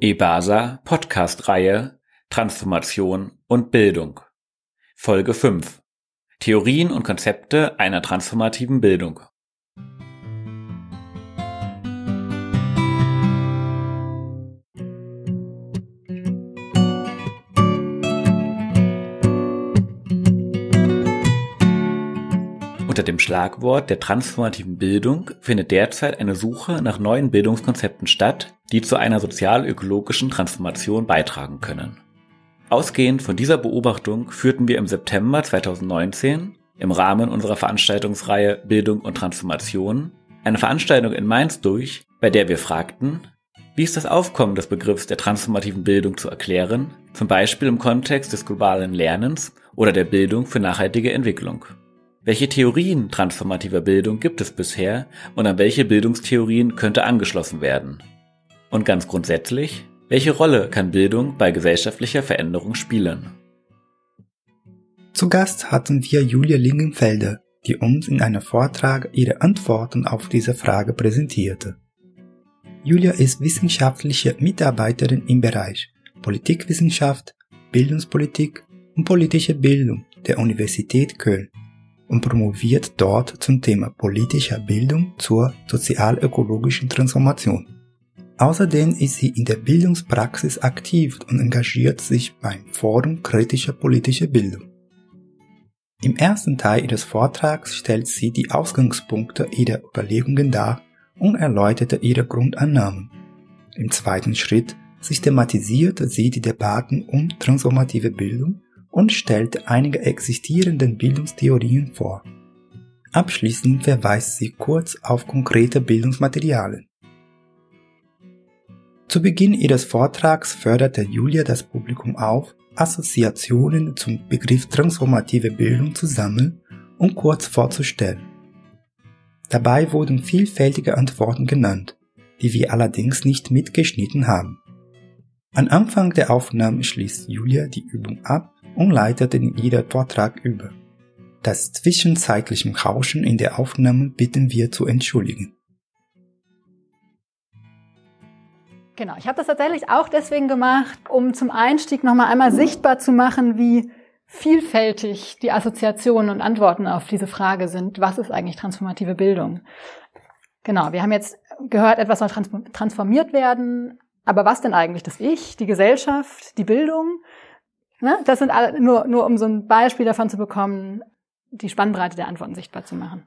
EBASA Podcast-Reihe Transformation und Bildung. Folge 5 Theorien und Konzepte einer transformativen Bildung Unter dem Schlagwort der transformativen Bildung findet derzeit eine Suche nach neuen Bildungskonzepten statt, die zu einer sozial-ökologischen Transformation beitragen können. Ausgehend von dieser Beobachtung führten wir im September 2019 im Rahmen unserer Veranstaltungsreihe Bildung und Transformation eine Veranstaltung in Mainz durch, bei der wir fragten, wie ist das Aufkommen des Begriffs der transformativen Bildung zu erklären, zum Beispiel im Kontext des globalen Lernens oder der Bildung für nachhaltige Entwicklung. Welche Theorien transformativer Bildung gibt es bisher und an welche Bildungstheorien könnte angeschlossen werden? Und ganz grundsätzlich, welche Rolle kann Bildung bei gesellschaftlicher Veränderung spielen? Zu Gast hatten wir Julia Lingenfelder, die uns in einem Vortrag ihre Antworten auf diese Frage präsentierte. Julia ist wissenschaftliche Mitarbeiterin im Bereich Politikwissenschaft, Bildungspolitik und politische Bildung der Universität Köln und promoviert dort zum Thema politischer Bildung zur sozial-ökologischen Transformation. Außerdem ist sie in der Bildungspraxis aktiv und engagiert sich beim Forum kritischer politischer Bildung. Im ersten Teil ihres Vortrags stellt sie die Ausgangspunkte ihrer Überlegungen dar und erläuterte ihre Grundannahmen. Im zweiten Schritt systematisierte sie die Debatten um transformative Bildung und stellt einige existierenden Bildungstheorien vor. Abschließend verweist sie kurz auf konkrete Bildungsmaterialien. Zu Beginn ihres Vortrags förderte Julia das Publikum auf, Assoziationen zum Begriff transformative Bildung zu sammeln und kurz vorzustellen. Dabei wurden vielfältige Antworten genannt, die wir allerdings nicht mitgeschnitten haben. Am Anfang der Aufnahme schließt Julia die Übung ab und leitete in ihren Vortrag über. Das zwischenzeitliche Rauschen in der Aufnahme bitten wir zu entschuldigen. Genau, ich habe das tatsächlich auch deswegen gemacht, um zum Einstieg nochmal einmal sichtbar zu machen, wie vielfältig die Assoziationen und Antworten auf diese Frage sind, was ist eigentlich transformative Bildung? Genau, wir haben jetzt gehört, etwas soll transformiert werden, aber was denn eigentlich das Ich, die Gesellschaft, die Bildung? Ne? Das sind alle, nur, nur um so ein Beispiel davon zu bekommen, die Spannbreite der Antworten sichtbar zu machen.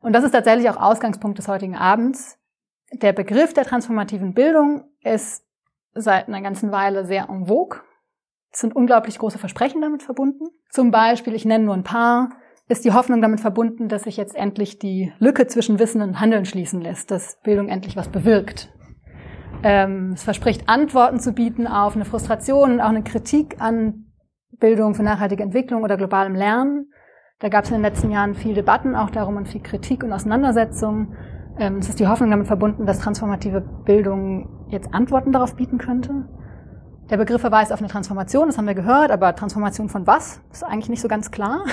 Und das ist tatsächlich auch Ausgangspunkt des heutigen Abends. Der Begriff der transformativen Bildung ist seit einer ganzen Weile sehr en vogue. Es sind unglaublich große Versprechen damit verbunden. Zum Beispiel, ich nenne nur ein paar, ist die Hoffnung damit verbunden, dass sich jetzt endlich die Lücke zwischen Wissen und Handeln schließen lässt, dass Bildung endlich was bewirkt. Ähm, es verspricht Antworten zu bieten auf eine Frustration und auch eine Kritik an Bildung für nachhaltige Entwicklung oder globalem Lernen. Da gab es in den letzten Jahren viel Debatten auch darum und viel Kritik und Auseinandersetzung. Ähm, es ist die Hoffnung damit verbunden, dass transformative Bildung jetzt Antworten darauf bieten könnte. Der Begriff verweist auf eine Transformation, das haben wir gehört, aber Transformation von was? Ist eigentlich nicht so ganz klar.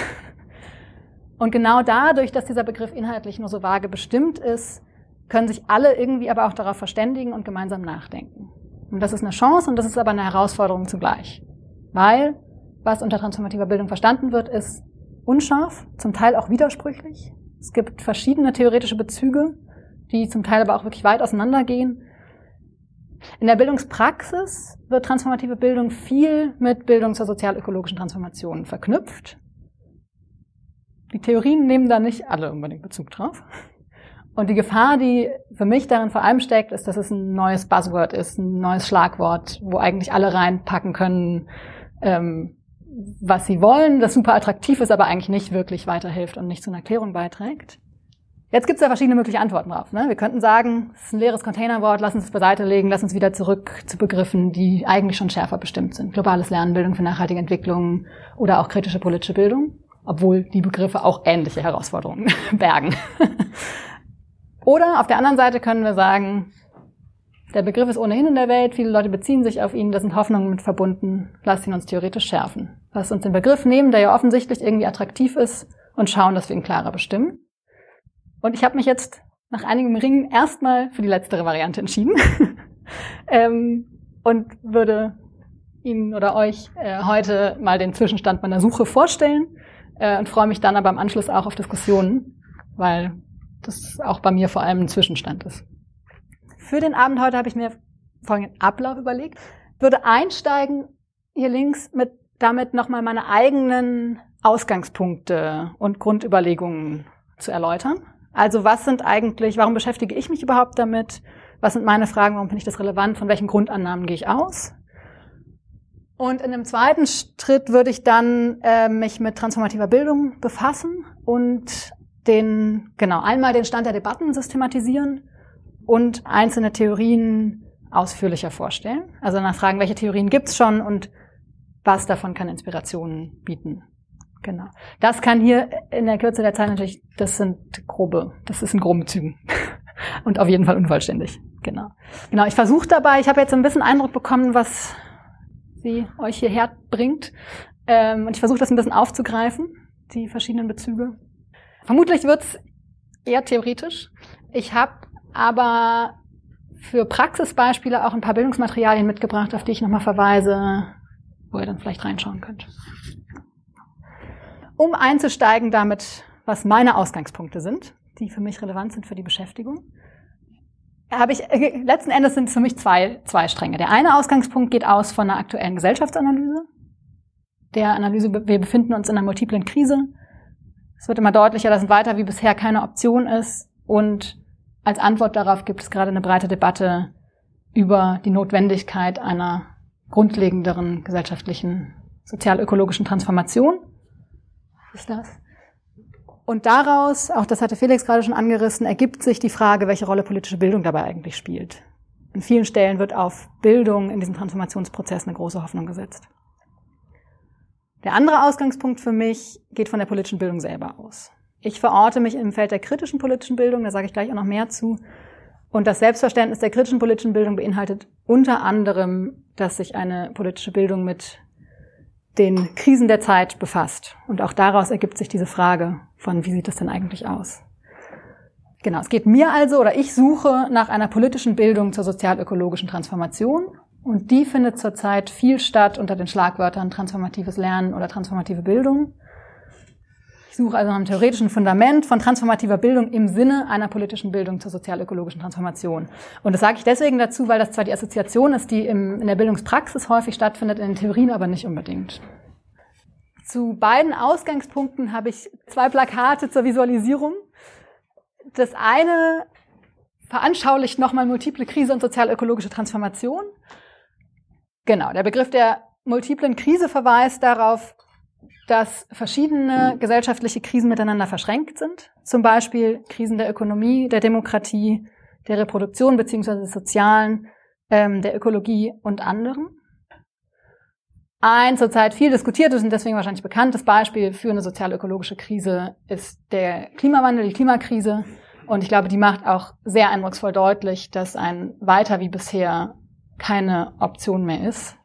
Und genau dadurch, dass dieser Begriff inhaltlich nur so vage bestimmt ist, können sich alle irgendwie aber auch darauf verständigen und gemeinsam nachdenken. Und das ist eine Chance und das ist aber eine Herausforderung zugleich. Weil, was unter transformativer Bildung verstanden wird, ist unscharf, zum Teil auch widersprüchlich. Es gibt verschiedene theoretische Bezüge, die zum Teil aber auch wirklich weit auseinandergehen. In der Bildungspraxis wird transformative Bildung viel mit Bildung zur sozial-ökologischen Transformation verknüpft. Die Theorien nehmen da nicht alle unbedingt Bezug drauf. Und die Gefahr, die für mich darin vor allem steckt, ist, dass es ein neues Buzzword ist, ein neues Schlagwort, wo eigentlich alle reinpacken können, ähm, was sie wollen, das super attraktiv ist, aber eigentlich nicht wirklich weiterhilft und nicht zu einer Erklärung beiträgt. Jetzt gibt es da verschiedene mögliche Antworten drauf. Ne? Wir könnten sagen, es ist ein leeres Containerwort, lass uns es beiseite legen, lass uns wieder zurück zu Begriffen, die eigentlich schon schärfer bestimmt sind. Globales Lernen, Bildung für nachhaltige Entwicklung oder auch kritische politische Bildung, obwohl die Begriffe auch ähnliche Herausforderungen bergen. Oder auf der anderen Seite können wir sagen, der Begriff ist ohnehin in der Welt, viele Leute beziehen sich auf ihn, da sind Hoffnungen mit verbunden, lasst ihn uns theoretisch schärfen. Lasst uns den Begriff nehmen, der ja offensichtlich irgendwie attraktiv ist und schauen, dass wir ihn klarer bestimmen. Und ich habe mich jetzt nach einigem Ringen erstmal für die letztere Variante entschieden. ähm, und würde Ihnen oder euch äh, heute mal den Zwischenstand meiner Suche vorstellen äh, und freue mich dann aber im Anschluss auch auf Diskussionen, weil das auch bei mir vor allem ein Zwischenstand ist. Für den Abend heute habe ich mir folgenden Ablauf überlegt. Würde einsteigen hier links mit damit nochmal meine eigenen Ausgangspunkte und Grundüberlegungen zu erläutern. Also was sind eigentlich, warum beschäftige ich mich überhaupt damit? Was sind meine Fragen, warum finde ich das relevant? Von welchen Grundannahmen gehe ich aus? Und in einem zweiten Schritt würde ich dann äh, mich mit transformativer Bildung befassen und den, genau, einmal den Stand der Debatten systematisieren und einzelne Theorien ausführlicher vorstellen. Also nach fragen, welche Theorien gibt's schon und was davon kann Inspirationen bieten. Genau. Das kann hier in der Kürze der Zeit natürlich, das sind grobe, das ist in groben Zügen. und auf jeden Fall unvollständig. Genau. Genau, ich versuche dabei, ich habe jetzt ein bisschen Eindruck bekommen, was sie euch hierher bringt. Ähm, und ich versuche das ein bisschen aufzugreifen, die verschiedenen Bezüge. Vermutlich wird's eher theoretisch. Ich habe aber für Praxisbeispiele auch ein paar Bildungsmaterialien mitgebracht, auf die ich nochmal verweise, wo ihr dann vielleicht reinschauen könnt. Um einzusteigen damit, was meine Ausgangspunkte sind, die für mich relevant sind für die Beschäftigung, habe ich, äh, letzten Endes sind es für mich zwei, zwei Stränge. Der eine Ausgangspunkt geht aus von einer aktuellen Gesellschaftsanalyse. Der Analyse, wir befinden uns in einer multiplen Krise. Es wird immer deutlicher, dass ein weiter wie bisher keine Option ist. Und als Antwort darauf gibt es gerade eine breite Debatte über die Notwendigkeit einer grundlegenderen gesellschaftlichen sozial-ökologischen Transformation. Was ist das? Und daraus, auch das hatte Felix gerade schon angerissen, ergibt sich die Frage, welche Rolle politische Bildung dabei eigentlich spielt. An vielen Stellen wird auf Bildung in diesem Transformationsprozess eine große Hoffnung gesetzt. Der andere Ausgangspunkt für mich geht von der politischen Bildung selber aus. Ich verorte mich im Feld der kritischen politischen Bildung, da sage ich gleich auch noch mehr zu. Und das Selbstverständnis der kritischen politischen Bildung beinhaltet unter anderem, dass sich eine politische Bildung mit den Krisen der Zeit befasst. Und auch daraus ergibt sich diese Frage von, wie sieht es denn eigentlich aus? Genau, es geht mir also oder ich suche nach einer politischen Bildung zur sozial-ökologischen Transformation. Und die findet zurzeit viel statt unter den Schlagwörtern transformatives Lernen oder transformative Bildung. Ich suche also nach einem theoretischen Fundament von transformativer Bildung im Sinne einer politischen Bildung zur sozial-ökologischen Transformation. Und das sage ich deswegen dazu, weil das zwar die Assoziation ist, die im, in der Bildungspraxis häufig stattfindet, in den Theorien aber nicht unbedingt. Zu beiden Ausgangspunkten habe ich zwei Plakate zur Visualisierung. Das eine veranschaulicht nochmal multiple Krise und sozial-ökologische Transformation. Genau, der Begriff der multiplen Krise verweist darauf, dass verschiedene gesellschaftliche Krisen miteinander verschränkt sind. Zum Beispiel Krisen der Ökonomie, der Demokratie, der Reproduktion beziehungsweise des Sozialen, ähm, der Ökologie und anderen. Ein zurzeit viel diskutiertes und deswegen wahrscheinlich bekanntes Beispiel für eine sozial-ökologische Krise ist der Klimawandel, die Klimakrise. Und ich glaube, die macht auch sehr eindrucksvoll deutlich, dass ein weiter wie bisher keine Option mehr ist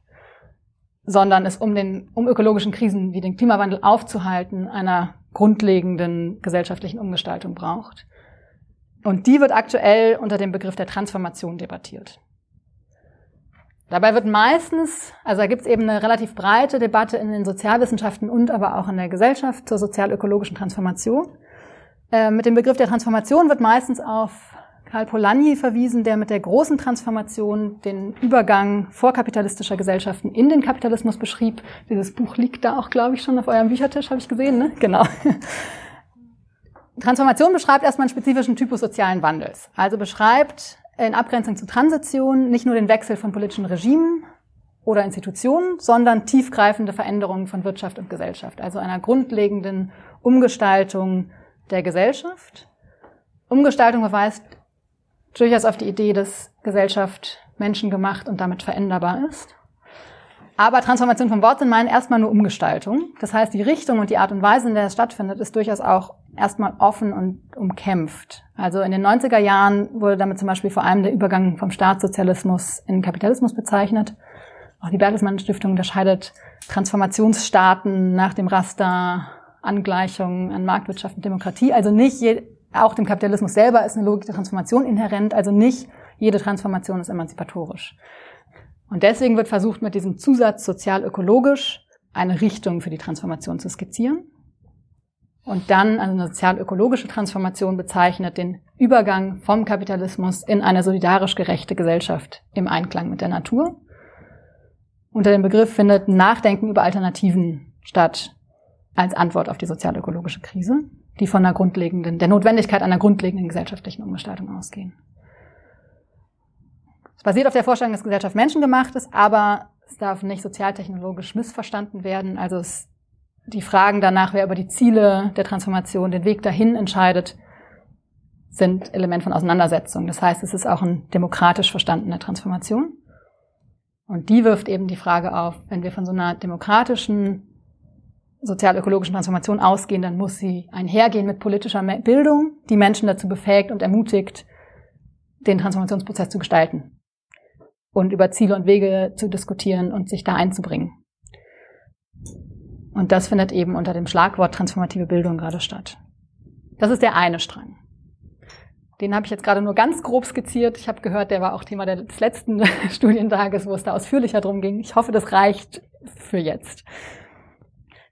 sondern es um den, um ökologischen Krisen wie den Klimawandel aufzuhalten, einer grundlegenden gesellschaftlichen Umgestaltung braucht. Und die wird aktuell unter dem Begriff der Transformation debattiert. Dabei wird meistens, also da gibt es eben eine relativ breite Debatte in den Sozialwissenschaften und aber auch in der Gesellschaft zur sozial-ökologischen Transformation. Äh, mit dem Begriff der Transformation wird meistens auf Karl Polanyi verwiesen, der mit der großen Transformation den Übergang vorkapitalistischer Gesellschaften in den Kapitalismus beschrieb. Dieses Buch liegt da auch, glaube ich, schon auf eurem Büchertisch, habe ich gesehen, ne? Genau. Transformation beschreibt erstmal einen spezifischen Typus sozialen Wandels. Also beschreibt in Abgrenzung zu Transition nicht nur den Wechsel von politischen Regimen oder Institutionen, sondern tiefgreifende Veränderungen von Wirtschaft und Gesellschaft. Also einer grundlegenden Umgestaltung der Gesellschaft. Umgestaltung beweist durchaus auf die Idee, dass Gesellschaft menschengemacht und damit veränderbar ist. Aber Transformation vom Wortsinn meinen erstmal nur Umgestaltung. Das heißt, die Richtung und die Art und Weise, in der es stattfindet, ist durchaus auch erstmal offen und umkämpft. Also in den 90er Jahren wurde damit zum Beispiel vor allem der Übergang vom Staatssozialismus in Kapitalismus bezeichnet. Auch die Bertelsmann Stiftung unterscheidet Transformationsstaaten nach dem Raster Angleichung an Marktwirtschaft und Demokratie. Also nicht auch dem Kapitalismus selber ist eine Logik der Transformation inhärent, also nicht jede Transformation ist emanzipatorisch. Und deswegen wird versucht, mit diesem Zusatz sozial-ökologisch eine Richtung für die Transformation zu skizzieren. Und dann eine sozial-ökologische Transformation bezeichnet den Übergang vom Kapitalismus in eine solidarisch gerechte Gesellschaft im Einklang mit der Natur. Unter dem Begriff findet Nachdenken über Alternativen statt als Antwort auf die sozial-ökologische Krise, die von der grundlegenden, der Notwendigkeit einer grundlegenden gesellschaftlichen Umgestaltung ausgehen. Es basiert auf der Vorstellung, dass Gesellschaft menschengemacht ist, aber es darf nicht sozialtechnologisch missverstanden werden. Also es, die Fragen danach, wer über die Ziele der Transformation, den Weg dahin entscheidet, sind Element von Auseinandersetzung. Das heißt, es ist auch eine demokratisch verstandene Transformation. Und die wirft eben die Frage auf, wenn wir von so einer demokratischen sozial-ökologischen Transformation ausgehen, dann muss sie einhergehen mit politischer Bildung, die Menschen dazu befähigt und ermutigt, den Transformationsprozess zu gestalten und über Ziele und Wege zu diskutieren und sich da einzubringen. Und das findet eben unter dem Schlagwort transformative Bildung gerade statt. Das ist der eine Strang. Den habe ich jetzt gerade nur ganz grob skizziert. Ich habe gehört, der war auch Thema des letzten Studientages, wo es da ausführlicher drum ging. Ich hoffe, das reicht für jetzt.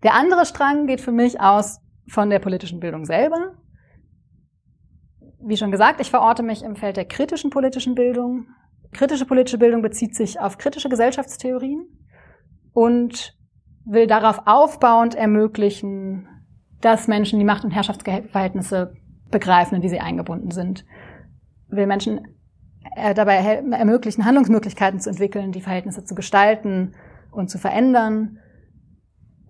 Der andere Strang geht für mich aus von der politischen Bildung selber. Wie schon gesagt, ich verorte mich im Feld der kritischen politischen Bildung. Kritische politische Bildung bezieht sich auf kritische Gesellschaftstheorien und will darauf aufbauend ermöglichen, dass Menschen die Macht- und Herrschaftsverhältnisse begreifen, in die sie eingebunden sind. Will Menschen äh, dabei ermöglichen, Handlungsmöglichkeiten zu entwickeln, die Verhältnisse zu gestalten und zu verändern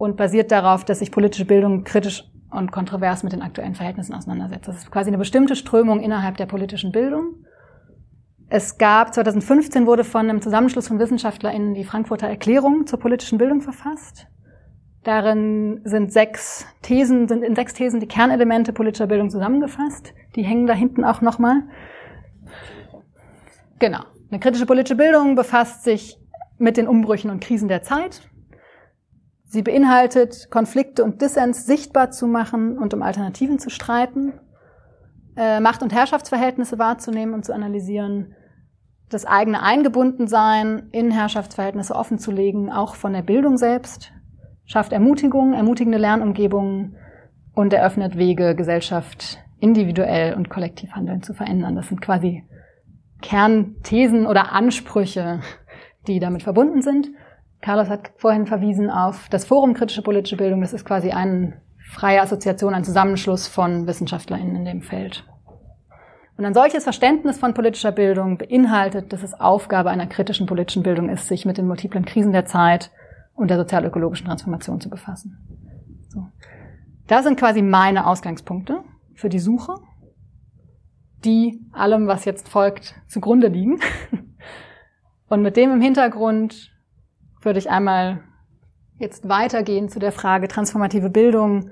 und basiert darauf, dass sich politische Bildung kritisch und kontrovers mit den aktuellen Verhältnissen auseinandersetzt. Das ist quasi eine bestimmte Strömung innerhalb der politischen Bildung es gab 2015 wurde von einem Zusammenschluss von WissenschaftlerInnen die Frankfurter Erklärung zur politischen Bildung verfasst. Darin sind sechs Thesen, sind in sechs Thesen die Kernelemente politischer Bildung zusammengefasst. Die hängen da hinten auch nochmal. Genau. Eine kritische politische Bildung befasst sich mit den Umbrüchen und Krisen der Zeit. Sie beinhaltet, Konflikte und Dissens sichtbar zu machen und um Alternativen zu streiten, äh, Macht- und Herrschaftsverhältnisse wahrzunehmen und zu analysieren, das eigene Eingebundensein in Herrschaftsverhältnisse offenzulegen, auch von der Bildung selbst, schafft Ermutigung, ermutigende Lernumgebungen und eröffnet Wege, Gesellschaft individuell und kollektiv handeln zu verändern. Das sind quasi Kernthesen oder Ansprüche, die damit verbunden sind. Carlos hat vorhin verwiesen auf das Forum Kritische Politische Bildung. Das ist quasi eine freie Assoziation, ein Zusammenschluss von WissenschaftlerInnen in dem Feld. Und ein solches Verständnis von politischer Bildung beinhaltet, dass es Aufgabe einer kritischen politischen Bildung ist, sich mit den multiplen Krisen der Zeit und der sozial-ökologischen Transformation zu befassen. So. Das sind quasi meine Ausgangspunkte für die Suche, die allem, was jetzt folgt, zugrunde liegen. Und mit dem im Hintergrund würde ich einmal jetzt weitergehen zu der Frage transformative Bildung.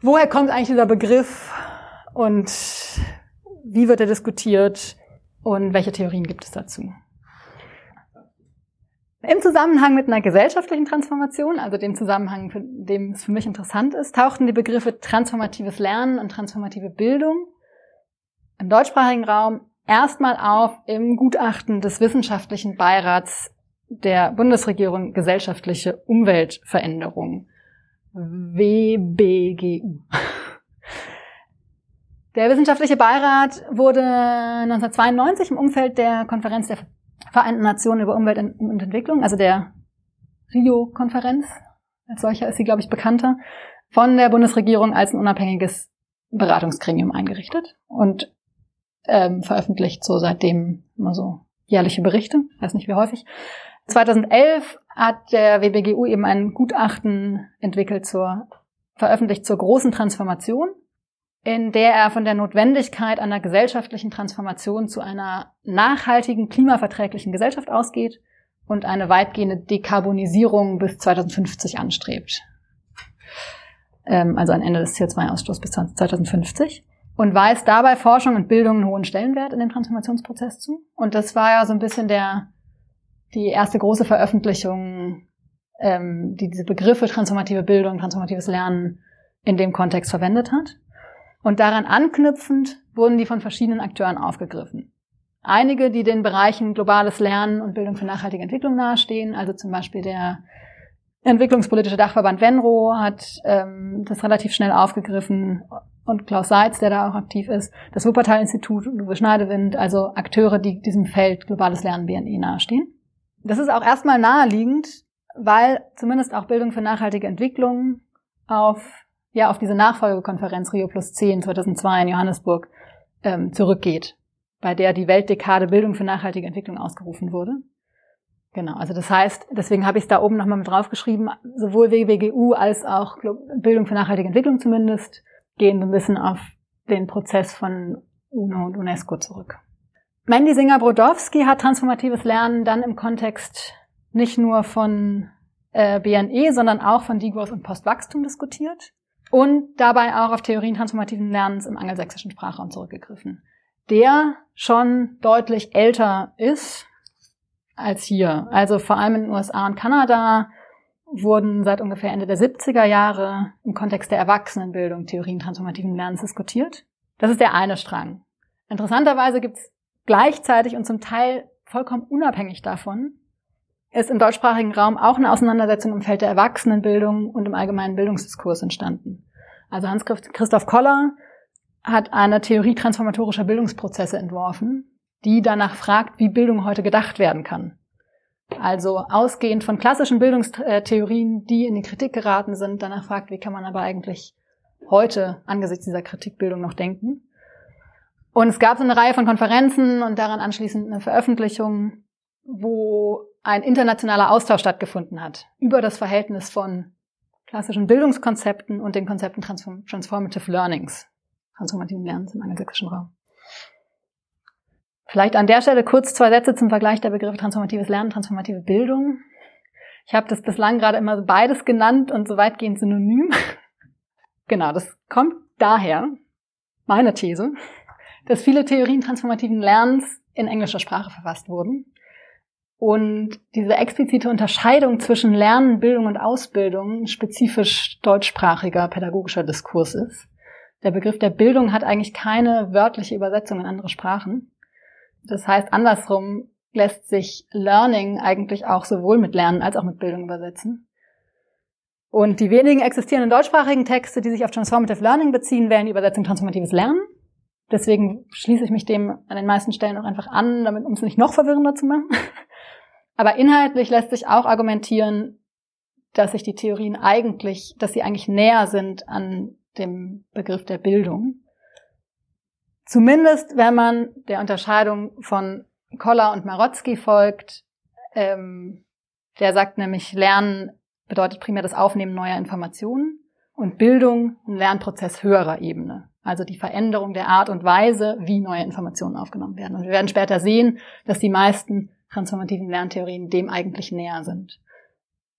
Woher kommt eigentlich dieser Begriff und wie wird er diskutiert und welche Theorien gibt es dazu? Im Zusammenhang mit einer gesellschaftlichen Transformation, also dem Zusammenhang, dem es für mich interessant ist, tauchten die Begriffe transformatives Lernen und transformative Bildung im deutschsprachigen Raum erstmal auf im Gutachten des Wissenschaftlichen Beirats der Bundesregierung Gesellschaftliche Umweltveränderung, WBGU. Der wissenschaftliche Beirat wurde 1992 im Umfeld der Konferenz der Vereinten Nationen über Umwelt und Entwicklung, also der Rio-Konferenz, als solcher ist sie, glaube ich, bekannter, von der Bundesregierung als ein unabhängiges Beratungsgremium eingerichtet und ähm, veröffentlicht so seitdem immer so jährliche Berichte, weiß nicht wie häufig. 2011 hat der WBGU eben ein Gutachten entwickelt zur veröffentlicht zur großen Transformation in der er von der Notwendigkeit einer gesellschaftlichen Transformation zu einer nachhaltigen, klimaverträglichen Gesellschaft ausgeht und eine weitgehende Dekarbonisierung bis 2050 anstrebt. Ähm, also ein Ende des CO2-Ausstoßes bis 2050. Und weist dabei Forschung und Bildung einen hohen Stellenwert in dem Transformationsprozess zu. Und das war ja so ein bisschen der, die erste große Veröffentlichung, ähm, die diese Begriffe transformative Bildung, transformatives Lernen in dem Kontext verwendet hat. Und daran anknüpfend wurden die von verschiedenen Akteuren aufgegriffen. einige, die den Bereichen globales Lernen und Bildung für nachhaltige Entwicklung nahestehen. Also zum Beispiel der Entwicklungspolitische Dachverband Venro hat ähm, das relativ schnell aufgegriffen und Klaus Seitz, der da auch aktiv ist, das Wuppertal-Institut und Uwe Schneidewind, also Akteure, die diesem Feld globales Lernen BNE nahestehen. Das ist auch erstmal naheliegend, weil zumindest auch Bildung für nachhaltige Entwicklung auf, ja, auf diese Nachfolgekonferenz Rio Plus 10 2002 in Johannesburg ähm, zurückgeht, bei der die Weltdekade Bildung für nachhaltige Entwicklung ausgerufen wurde. Genau, also das heißt, deswegen habe ich es da oben nochmal mit draufgeschrieben, sowohl WWGU als auch Bildung für nachhaltige Entwicklung zumindest gehen ein bisschen auf den Prozess von UNO und UNESCO zurück. Mandy Singer-Brodowski hat transformatives Lernen dann im Kontext nicht nur von äh, BNE, sondern auch von Degrowth und Postwachstum diskutiert und dabei auch auf Theorien transformativen Lernens im angelsächsischen Sprachraum zurückgegriffen, der schon deutlich älter ist als hier. Also vor allem in den USA und Kanada wurden seit ungefähr Ende der 70er Jahre im Kontext der Erwachsenenbildung Theorien transformativen Lernens diskutiert. Das ist der eine Strang. Interessanterweise gibt es gleichzeitig und zum Teil vollkommen unabhängig davon ist im deutschsprachigen Raum auch eine Auseinandersetzung im Feld der Erwachsenenbildung und im allgemeinen Bildungsdiskurs entstanden. Also Hans-Christoph Koller hat eine Theorie transformatorischer Bildungsprozesse entworfen, die danach fragt, wie Bildung heute gedacht werden kann. Also ausgehend von klassischen Bildungstheorien, die in die Kritik geraten sind, danach fragt, wie kann man aber eigentlich heute angesichts dieser Kritikbildung noch denken. Und es gab so eine Reihe von Konferenzen und daran anschließend eine Veröffentlichung, wo ein internationaler Austausch stattgefunden hat über das Verhältnis von klassischen Bildungskonzepten und den Konzepten Transformative Learnings, transformativen Lernens im angelsächsischen Raum. Vielleicht an der Stelle kurz zwei Sätze zum Vergleich der Begriffe transformatives Lernen, transformative Bildung. Ich habe das bislang gerade immer beides genannt und so weitgehend synonym. genau, das kommt daher, meine These, dass viele Theorien transformativen Lernens in englischer Sprache verfasst wurden. Und diese explizite Unterscheidung zwischen Lernen, Bildung und Ausbildung spezifisch deutschsprachiger pädagogischer Diskurs ist. Der Begriff der Bildung hat eigentlich keine wörtliche Übersetzung in andere Sprachen. Das heißt, andersrum lässt sich Learning eigentlich auch sowohl mit Lernen als auch mit Bildung übersetzen. Und die wenigen existierenden deutschsprachigen Texte, die sich auf Transformative Learning beziehen, wählen die Übersetzung Transformatives Lernen. Deswegen schließe ich mich dem an den meisten Stellen auch einfach an, damit, um es nicht noch verwirrender zu machen. Aber inhaltlich lässt sich auch argumentieren, dass sich die Theorien eigentlich, dass sie eigentlich näher sind an dem Begriff der Bildung. Zumindest, wenn man der Unterscheidung von Koller und Marotzki folgt, ähm, der sagt nämlich, Lernen bedeutet primär das Aufnehmen neuer Informationen und Bildung ein Lernprozess höherer Ebene. Also die Veränderung der Art und Weise, wie neue Informationen aufgenommen werden. Und wir werden später sehen, dass die meisten transformativen Lerntheorien dem eigentlich näher sind.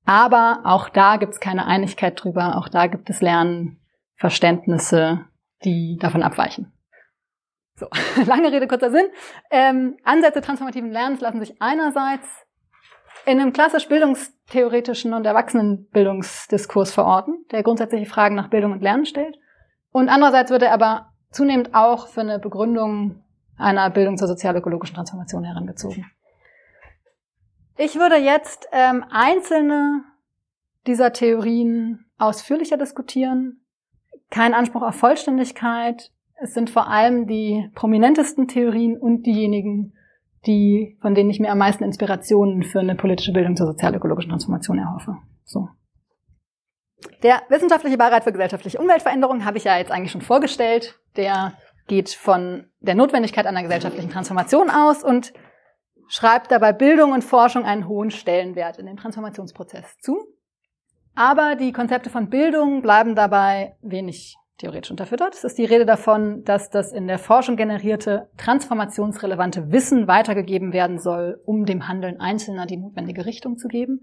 Aber auch da gibt es keine Einigkeit drüber. Auch da gibt es Lernverständnisse, die davon abweichen. So, lange Rede, kurzer Sinn. Ähm, Ansätze transformativen Lernens lassen sich einerseits in einem klassisch bildungstheoretischen und Erwachsenenbildungsdiskurs verorten, der grundsätzliche Fragen nach Bildung und Lernen stellt. Und andererseits wird er aber zunehmend auch für eine Begründung einer Bildung zur sozial-ökologischen Transformation herangezogen. Ich würde jetzt ähm, einzelne dieser Theorien ausführlicher diskutieren. Kein Anspruch auf Vollständigkeit, es sind vor allem die prominentesten Theorien und diejenigen, die, von denen ich mir am meisten Inspirationen für eine politische Bildung zur sozial-ökologischen Transformation erhoffe. So. Der wissenschaftliche Beirat für gesellschaftliche Umweltveränderung habe ich ja jetzt eigentlich schon vorgestellt. Der geht von der Notwendigkeit einer gesellschaftlichen Transformation aus und schreibt dabei Bildung und Forschung einen hohen Stellenwert in den Transformationsprozess zu. Aber die Konzepte von Bildung bleiben dabei wenig theoretisch unterfüttert. Es ist die Rede davon, dass das in der Forschung generierte transformationsrelevante Wissen weitergegeben werden soll, um dem Handeln Einzelner die notwendige Richtung zu geben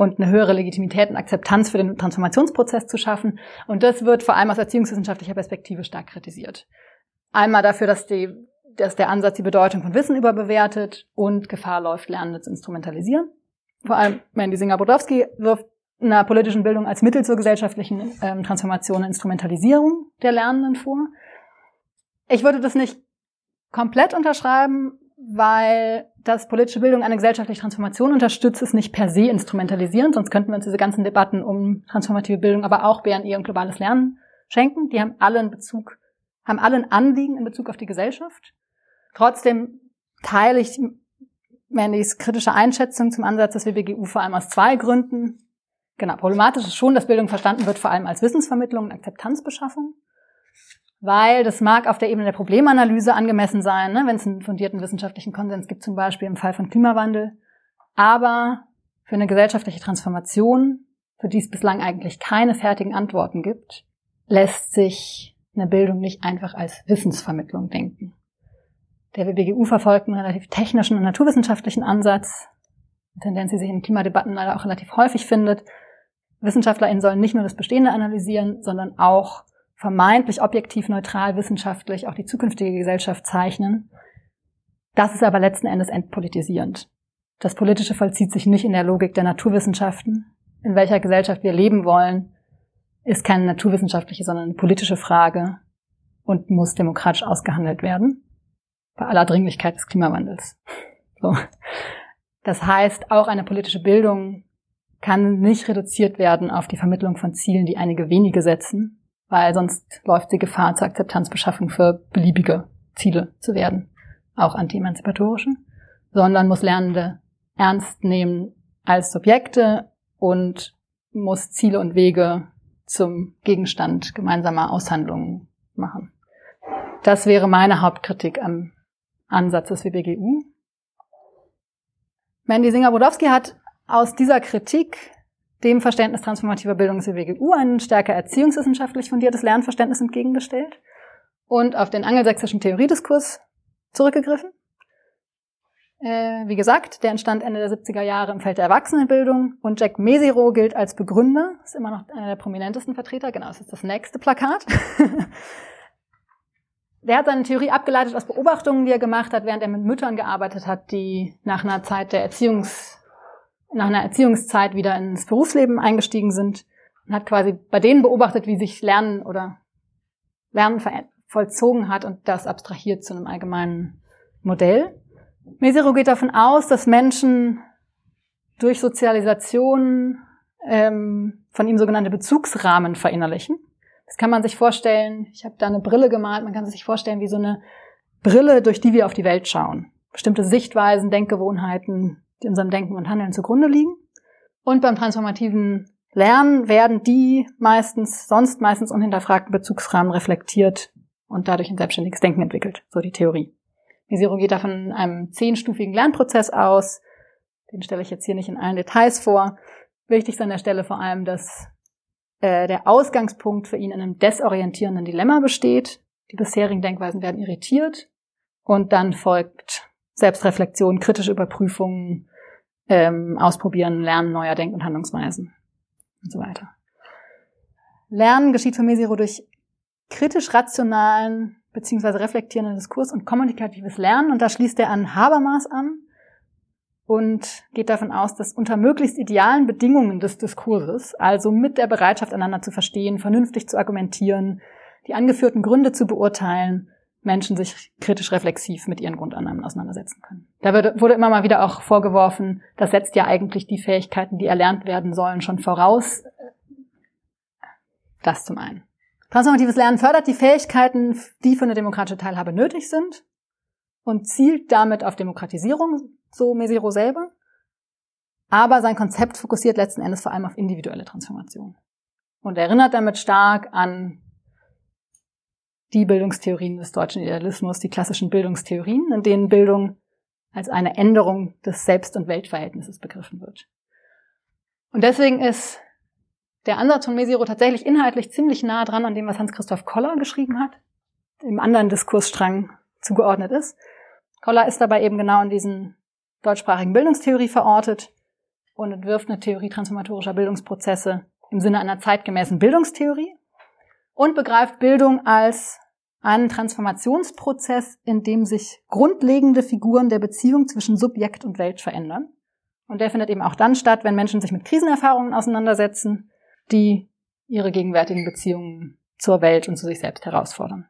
und eine höhere Legitimität und Akzeptanz für den Transformationsprozess zu schaffen. Und das wird vor allem aus erziehungswissenschaftlicher Perspektive stark kritisiert. Einmal dafür, dass, die, dass der Ansatz die Bedeutung von Wissen überbewertet und Gefahr läuft, Lernende zu instrumentalisieren. Vor allem Mandy Singer-Bodowski wirft einer politischen Bildung als Mittel zur gesellschaftlichen ähm, Transformation und Instrumentalisierung der Lernenden vor. Ich würde das nicht komplett unterschreiben, weil das politische Bildung eine gesellschaftliche Transformation unterstützt, ist nicht per se instrumentalisierend, sonst könnten wir uns diese ganzen Debatten um transformative Bildung, aber auch BNE und globales Lernen schenken. Die haben alle einen Bezug, haben alle ein Anliegen in Bezug auf die Gesellschaft. Trotzdem teile ich Mandys kritische Einschätzung zum Ansatz des WBGU vor allem aus zwei Gründen. Genau, problematisch ist schon, dass Bildung verstanden wird vor allem als Wissensvermittlung und Akzeptanzbeschaffung weil das mag auf der Ebene der Problemanalyse angemessen sein, ne, wenn es einen fundierten wissenschaftlichen Konsens gibt, zum Beispiel im Fall von Klimawandel. Aber für eine gesellschaftliche Transformation, für die es bislang eigentlich keine fertigen Antworten gibt, lässt sich eine Bildung nicht einfach als Wissensvermittlung denken. Der WBGU verfolgt einen relativ technischen und naturwissenschaftlichen Ansatz, eine Tendenz, die sich in Klimadebatten leider auch relativ häufig findet. WissenschaftlerInnen sollen nicht nur das Bestehende analysieren, sondern auch vermeintlich objektiv neutral wissenschaftlich auch die zukünftige Gesellschaft zeichnen. Das ist aber letzten Endes entpolitisierend. Das Politische vollzieht sich nicht in der Logik der Naturwissenschaften. In welcher Gesellschaft wir leben wollen, ist keine naturwissenschaftliche, sondern eine politische Frage und muss demokratisch ausgehandelt werden. Bei aller Dringlichkeit des Klimawandels. So. Das heißt, auch eine politische Bildung kann nicht reduziert werden auf die Vermittlung von Zielen, die einige wenige setzen, weil sonst läuft die Gefahr zur Akzeptanzbeschaffung für beliebige Ziele zu werden, auch anti-emanzipatorischen, sondern muss Lernende ernst nehmen als Subjekte und muss Ziele und Wege zum Gegenstand gemeinsamer Aushandlungen machen. Das wäre meine Hauptkritik am Ansatz des WBGU. Mandy Singer-Bodowski hat aus dieser Kritik dem Verständnis transformativer Bildung des WGU ein stärker erziehungswissenschaftlich fundiertes Lernverständnis entgegengestellt und auf den angelsächsischen Theoriediskurs zurückgegriffen. Äh, wie gesagt, der entstand Ende der 70er Jahre im Feld der Erwachsenenbildung und Jack Mesiro gilt als Begründer, ist immer noch einer der prominentesten Vertreter, genau, das ist das nächste Plakat. der hat seine Theorie abgeleitet aus Beobachtungen, die er gemacht hat, während er mit Müttern gearbeitet hat, die nach einer Zeit der Erziehungs nach einer Erziehungszeit wieder ins Berufsleben eingestiegen sind und hat quasi bei denen beobachtet, wie sich Lernen oder Lernen vollzogen hat und das abstrahiert zu einem allgemeinen Modell. Mesero geht davon aus, dass Menschen durch Sozialisation ähm, von ihm sogenannte Bezugsrahmen verinnerlichen. Das kann man sich vorstellen, ich habe da eine Brille gemalt, man kann sich vorstellen wie so eine Brille, durch die wir auf die Welt schauen. Bestimmte Sichtweisen, Denkgewohnheiten, die unserem Denken und Handeln zugrunde liegen. Und beim transformativen Lernen werden die meistens, sonst meistens unhinterfragten Bezugsrahmen reflektiert und dadurch ein selbstständiges Denken entwickelt, so die Theorie. Misero geht da von einem zehnstufigen Lernprozess aus. Den stelle ich jetzt hier nicht in allen Details vor. Wichtig ist an der Stelle vor allem, dass äh, der Ausgangspunkt für ihn in einem desorientierenden Dilemma besteht. Die bisherigen Denkweisen werden irritiert und dann folgt Selbstreflexion, kritische Überprüfungen, ähm, Ausprobieren, Lernen neuer Denk- und Handlungsweisen und so weiter. Lernen geschieht für Mesiro durch kritisch-rationalen beziehungsweise reflektierenden Diskurs und kommunikatives Lernen. Und da schließt er an Habermas an und geht davon aus, dass unter möglichst idealen Bedingungen des Diskurses, also mit der Bereitschaft, einander zu verstehen, vernünftig zu argumentieren, die angeführten Gründe zu beurteilen Menschen sich kritisch reflexiv mit ihren Grundannahmen auseinandersetzen können. Da wurde immer mal wieder auch vorgeworfen, das setzt ja eigentlich die Fähigkeiten, die erlernt werden sollen, schon voraus. Das zum einen. Transformatives Lernen fördert die Fähigkeiten, die für eine demokratische Teilhabe nötig sind und zielt damit auf Demokratisierung, so Mesiro selber. Aber sein Konzept fokussiert letzten Endes vor allem auf individuelle Transformation und erinnert damit stark an die Bildungstheorien des deutschen Idealismus, die klassischen Bildungstheorien, in denen Bildung als eine Änderung des Selbst- und Weltverhältnisses begriffen wird. Und deswegen ist der Ansatz von Mesiro tatsächlich inhaltlich ziemlich nah dran an dem, was Hans-Christoph Koller geschrieben hat, im anderen Diskursstrang zugeordnet ist. Koller ist dabei eben genau in diesen deutschsprachigen Bildungstheorie verortet und entwirft eine Theorie transformatorischer Bildungsprozesse im Sinne einer zeitgemäßen Bildungstheorie und begreift Bildung als einen Transformationsprozess, in dem sich grundlegende Figuren der Beziehung zwischen Subjekt und Welt verändern. Und der findet eben auch dann statt, wenn Menschen sich mit Krisenerfahrungen auseinandersetzen, die ihre gegenwärtigen Beziehungen zur Welt und zu sich selbst herausfordern.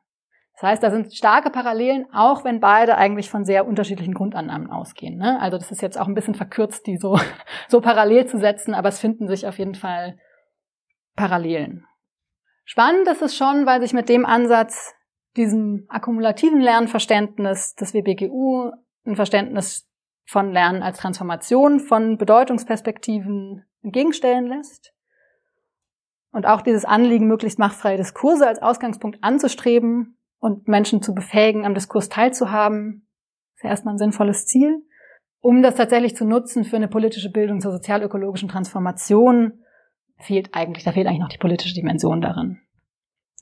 Das heißt, da sind starke Parallelen, auch wenn beide eigentlich von sehr unterschiedlichen Grundannahmen ausgehen. Ne? Also das ist jetzt auch ein bisschen verkürzt, die so, so parallel zu setzen, aber es finden sich auf jeden Fall Parallelen. Spannend ist es schon, weil sich mit dem Ansatz, diesem akkumulativen Lernverständnis des WBGU, ein Verständnis von Lernen als Transformation von Bedeutungsperspektiven entgegenstellen lässt. Und auch dieses Anliegen, möglichst machtfreie Diskurse als Ausgangspunkt anzustreben, und Menschen zu befähigen, am Diskurs teilzuhaben, ist ja erstmal ein sinnvolles Ziel. Um das tatsächlich zu nutzen für eine politische Bildung zur sozialökologischen Transformation, fehlt eigentlich, da fehlt eigentlich noch die politische Dimension darin.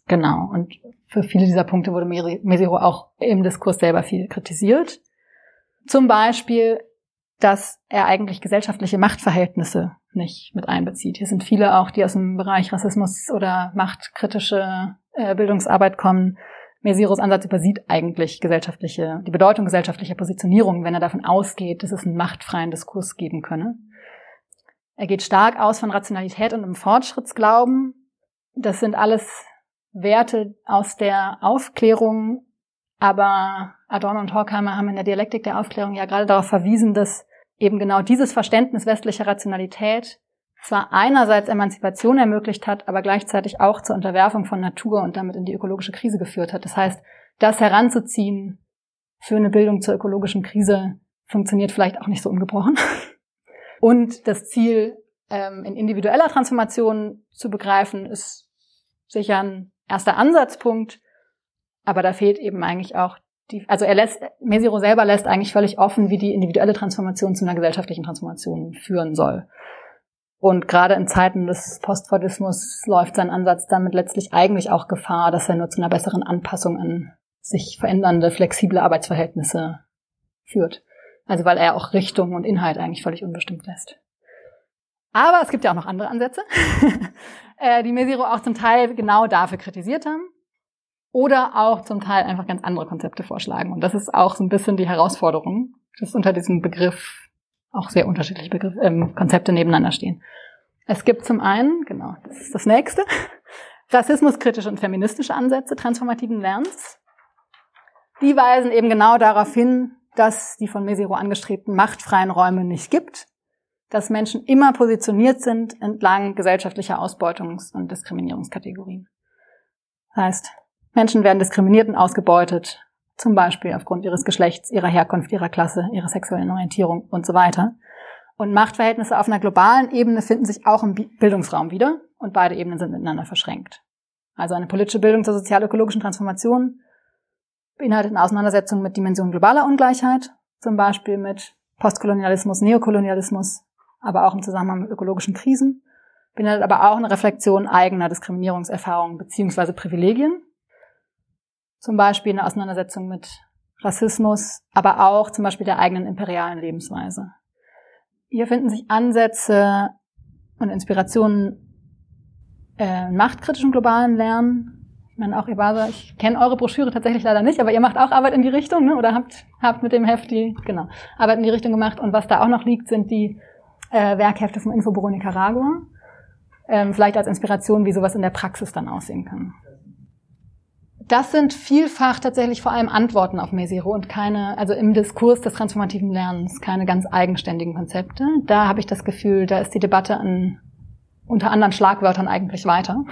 Genau. Und für viele dieser Punkte wurde Mesiro auch im Diskurs selber viel kritisiert. Zum Beispiel, dass er eigentlich gesellschaftliche Machtverhältnisse nicht mit einbezieht. Hier sind viele auch, die aus dem Bereich Rassismus oder machtkritische äh, Bildungsarbeit kommen, Mesiros Ansatz übersieht eigentlich gesellschaftliche, die Bedeutung gesellschaftlicher Positionierung, wenn er davon ausgeht, dass es einen machtfreien Diskurs geben könne. Er geht stark aus von Rationalität und einem Fortschrittsglauben. Das sind alles Werte aus der Aufklärung, aber Adorno und Horkheimer haben in der Dialektik der Aufklärung ja gerade darauf verwiesen, dass eben genau dieses Verständnis westlicher Rationalität zwar einerseits Emanzipation ermöglicht hat, aber gleichzeitig auch zur Unterwerfung von Natur und damit in die ökologische Krise geführt hat. Das heißt, das heranzuziehen für eine Bildung zur ökologischen Krise funktioniert vielleicht auch nicht so ungebrochen. Und das Ziel, ähm, in individueller Transformation zu begreifen, ist sicher ein erster Ansatzpunkt, aber da fehlt eben eigentlich auch die, also er lässt, Mesiro selber lässt eigentlich völlig offen, wie die individuelle Transformation zu einer gesellschaftlichen Transformation führen soll. Und gerade in Zeiten des Postfordismus läuft sein Ansatz damit letztlich eigentlich auch Gefahr, dass er nur zu einer besseren Anpassung an sich verändernde, flexible Arbeitsverhältnisse führt. Also weil er auch Richtung und Inhalt eigentlich völlig unbestimmt lässt. Aber es gibt ja auch noch andere Ansätze, äh, die Mesiro auch zum Teil genau dafür kritisiert haben. Oder auch zum Teil einfach ganz andere Konzepte vorschlagen. Und das ist auch so ein bisschen die Herausforderung, dass unter diesem Begriff auch sehr unterschiedliche Begriff, ähm, Konzepte nebeneinander stehen. Es gibt zum einen, genau, das ist das nächste, rassismuskritische und feministische Ansätze transformativen Lernens. Die weisen eben genau darauf hin, dass die von Mesiro angestrebten machtfreien Räume nicht gibt, dass Menschen immer positioniert sind entlang gesellschaftlicher Ausbeutungs- und Diskriminierungskategorien. Das heißt, Menschen werden diskriminiert und ausgebeutet, zum Beispiel aufgrund ihres Geschlechts, ihrer Herkunft, ihrer Klasse, ihrer sexuellen Orientierung und so weiter. Und Machtverhältnisse auf einer globalen Ebene finden sich auch im Bildungsraum wieder und beide Ebenen sind miteinander verschränkt. Also eine politische Bildung zur sozial-ökologischen Transformation beinhaltet eine Auseinandersetzung mit Dimensionen globaler Ungleichheit, zum Beispiel mit Postkolonialismus, Neokolonialismus, aber auch im Zusammenhang mit ökologischen Krisen, beinhaltet aber auch eine Reflexion eigener Diskriminierungserfahrungen beziehungsweise Privilegien zum Beispiel eine Auseinandersetzung mit Rassismus, aber auch zum Beispiel der eigenen imperialen Lebensweise. Hier finden sich Ansätze und Inspirationen äh, machtkritischem globalen Lernen. Ich meine, auch Ibasa, ich kenne eure Broschüre tatsächlich leider nicht, aber ihr macht auch Arbeit in die Richtung, ne? oder habt, habt mit dem Heft die, genau, Arbeit in die Richtung gemacht. Und was da auch noch liegt, sind die äh, Werkhefte vom Infobüro Nicaragua. Ähm, vielleicht als Inspiration, wie sowas in der Praxis dann aussehen kann das sind vielfach tatsächlich vor allem Antworten auf Mesiro und keine, also im Diskurs des transformativen Lernens, keine ganz eigenständigen Konzepte. Da habe ich das Gefühl, da ist die Debatte an unter anderen Schlagwörtern eigentlich weiter.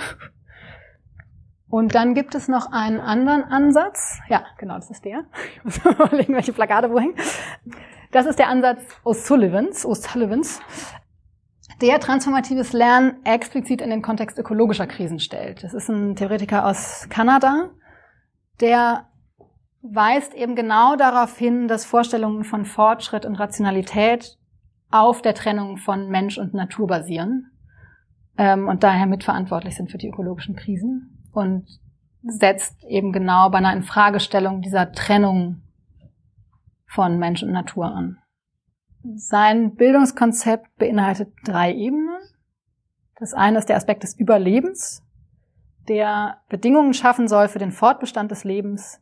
Und dann gibt es noch einen anderen Ansatz. Ja, genau, das ist der. Ich muss überlegen, welche Plakate wo hängen. Das ist der Ansatz O'Sullivans, O'Sullivans, der transformatives Lernen explizit in den Kontext ökologischer Krisen stellt. Das ist ein Theoretiker aus Kanada, der weist eben genau darauf hin, dass Vorstellungen von Fortschritt und Rationalität auf der Trennung von Mensch und Natur basieren ähm, und daher mitverantwortlich sind für die ökologischen Krisen und setzt eben genau bei einer Infragestellung dieser Trennung von Mensch und Natur an. Sein Bildungskonzept beinhaltet drei Ebenen. Das eine ist der Aspekt des Überlebens, der Bedingungen schaffen soll für den Fortbestand des Lebens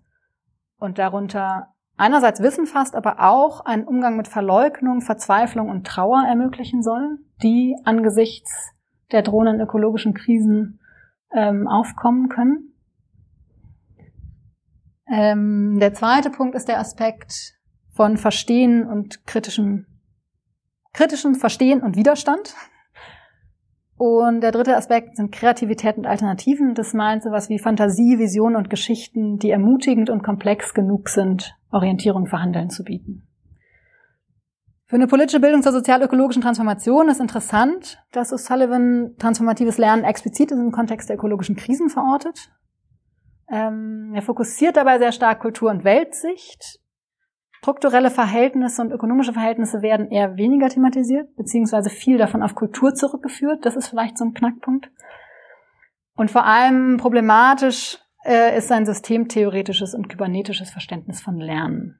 und darunter einerseits Wissen fasst, aber auch einen Umgang mit Verleugnung, Verzweiflung und Trauer ermöglichen soll, die angesichts der drohenden ökologischen Krisen ähm, aufkommen können. Ähm, der zweite Punkt ist der Aspekt von Verstehen und kritischem, kritischem Verstehen und Widerstand. Und der dritte Aspekt sind Kreativität und Alternativen. Das meint sowas wie Fantasie, Vision und Geschichten, die ermutigend und komplex genug sind, Orientierung für Handeln zu bieten. Für eine politische Bildung zur sozial-ökologischen Transformation ist interessant, dass O'Sullivan transformatives Lernen explizit im Kontext der ökologischen Krisen verortet. Ähm, er fokussiert dabei sehr stark Kultur- und Weltsicht. Strukturelle Verhältnisse und ökonomische Verhältnisse werden eher weniger thematisiert, beziehungsweise viel davon auf Kultur zurückgeführt. Das ist vielleicht so ein Knackpunkt. Und vor allem problematisch äh, ist sein systemtheoretisches und kybernetisches Verständnis von Lernen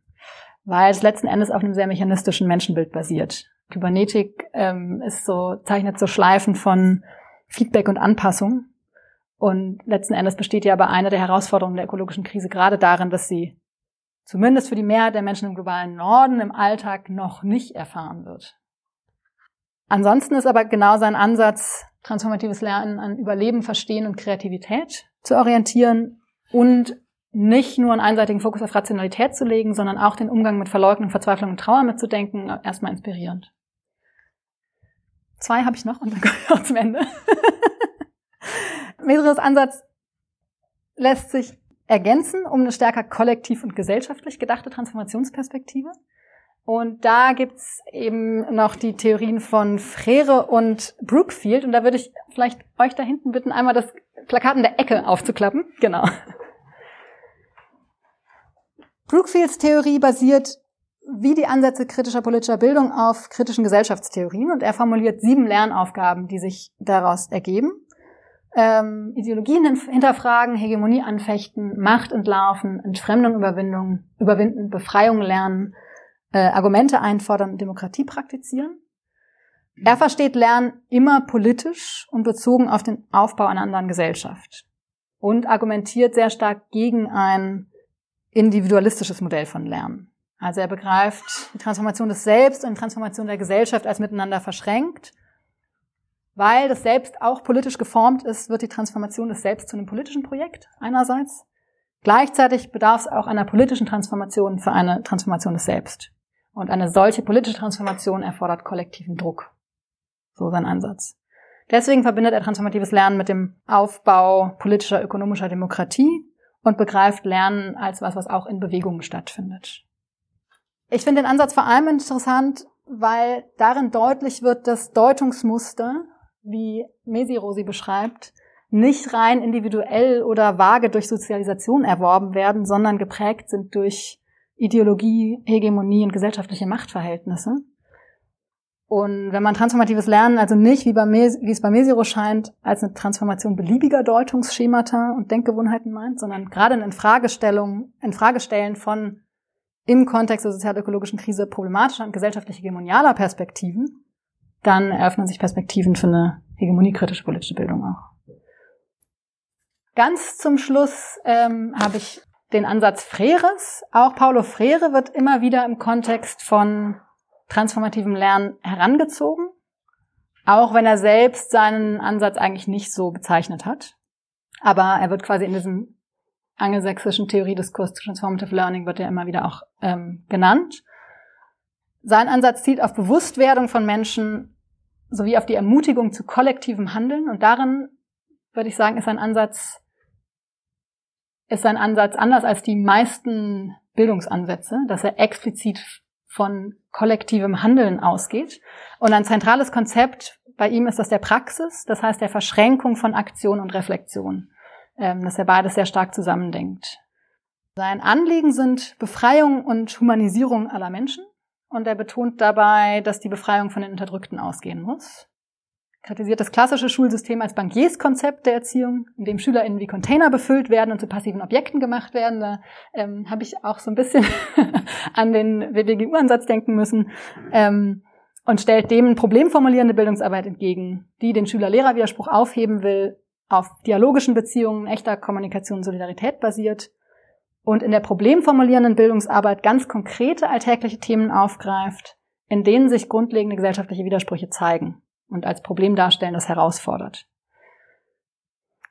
weil es letzten Endes auf einem sehr mechanistischen Menschenbild basiert. Kybernetik ähm, ist so, zeichnet so Schleifen von Feedback und Anpassung. Und letzten Endes besteht ja aber eine der Herausforderungen der ökologischen Krise gerade darin, dass sie zumindest für die Mehrheit der Menschen im globalen Norden im Alltag noch nicht erfahren wird. Ansonsten ist aber genau sein Ansatz, transformatives Lernen an Überleben, Verstehen und Kreativität zu orientieren und nicht nur einen einseitigen Fokus auf Rationalität zu legen, sondern auch den Umgang mit Verleugnung, Verzweiflung und Trauer mitzudenken, erstmal inspirierend. Zwei habe ich noch und dann komme ich auch zum Ende. Meseros Ansatz lässt sich ergänzen um eine stärker kollektiv und gesellschaftlich gedachte Transformationsperspektive. Und da gibt's eben noch die Theorien von Frere und Brookfield. Und da würde ich vielleicht euch da hinten bitten, einmal das Plakat in der Ecke aufzuklappen. Genau. Brookfields Theorie basiert wie die Ansätze kritischer politischer Bildung auf kritischen Gesellschaftstheorien und er formuliert sieben Lernaufgaben, die sich daraus ergeben. Ähm, Ideologien hinterfragen, Hegemonie anfechten, Macht entlarven, Entfremdung überwinden, überwinden Befreiung lernen, äh, Argumente einfordern Demokratie praktizieren. Er versteht Lernen immer politisch und bezogen auf den Aufbau einer anderen Gesellschaft und argumentiert sehr stark gegen ein individualistisches Modell von Lernen. Also er begreift die Transformation des Selbst und die Transformation der Gesellschaft als miteinander verschränkt. Weil das Selbst auch politisch geformt ist, wird die Transformation des Selbst zu einem politischen Projekt einerseits. Gleichzeitig bedarf es auch einer politischen Transformation für eine Transformation des Selbst. Und eine solche politische Transformation erfordert kollektiven Druck. So sein Ansatz. Deswegen verbindet er transformatives Lernen mit dem Aufbau politischer, ökonomischer Demokratie und begreift Lernen als was, was auch in Bewegungen stattfindet. Ich finde den Ansatz vor allem interessant, weil darin deutlich wird, dass Deutungsmuster, wie Mesiro sie beschreibt, nicht rein individuell oder vage durch Sozialisation erworben werden, sondern geprägt sind durch Ideologie, Hegemonie und gesellschaftliche Machtverhältnisse. Und wenn man transformatives Lernen also nicht, wie, bei wie es bei Mesiro scheint, als eine Transformation beliebiger Deutungsschemata und Denkgewohnheiten meint, sondern gerade eine Infragestellung, Infragestellen von im Kontext der sozial-ökologischen Krise problematischer und gesellschaftlich hegemonialer Perspektiven, dann eröffnen sich Perspektiven für eine hegemoniekritische politische Bildung auch. Ganz zum Schluss ähm, habe ich den Ansatz Freres. Auch Paulo Freire wird immer wieder im Kontext von transformativem Lernen herangezogen, auch wenn er selbst seinen Ansatz eigentlich nicht so bezeichnet hat. Aber er wird quasi in diesem angelsächsischen Theoriediskurs Transformative Learning wird er immer wieder auch ähm, genannt. Sein Ansatz zielt auf Bewusstwerdung von Menschen sowie auf die Ermutigung zu kollektivem Handeln und darin würde ich sagen, ist sein Ansatz ist sein Ansatz anders als die meisten Bildungsansätze, dass er explizit von kollektivem Handeln ausgeht. Und ein zentrales Konzept bei ihm ist das der Praxis, das heißt der Verschränkung von Aktion und Reflexion, ähm, dass er beides sehr stark zusammendenkt. Sein Anliegen sind Befreiung und Humanisierung aller Menschen und er betont dabei, dass die Befreiung von den Unterdrückten ausgehen muss kritisiert das klassische Schulsystem als Bankierskonzept der Erziehung, in dem SchülerInnen wie Container befüllt werden und zu passiven Objekten gemacht werden. Da ähm, habe ich auch so ein bisschen an den WWGU-Ansatz denken müssen. Ähm, und stellt dem problemformulierende Bildungsarbeit entgegen, die den Schüler-Lehrer-Widerspruch aufheben will, auf dialogischen Beziehungen, echter Kommunikation und Solidarität basiert und in der problemformulierenden Bildungsarbeit ganz konkrete alltägliche Themen aufgreift, in denen sich grundlegende gesellschaftliche Widersprüche zeigen und als Problem darstellen, das herausfordert.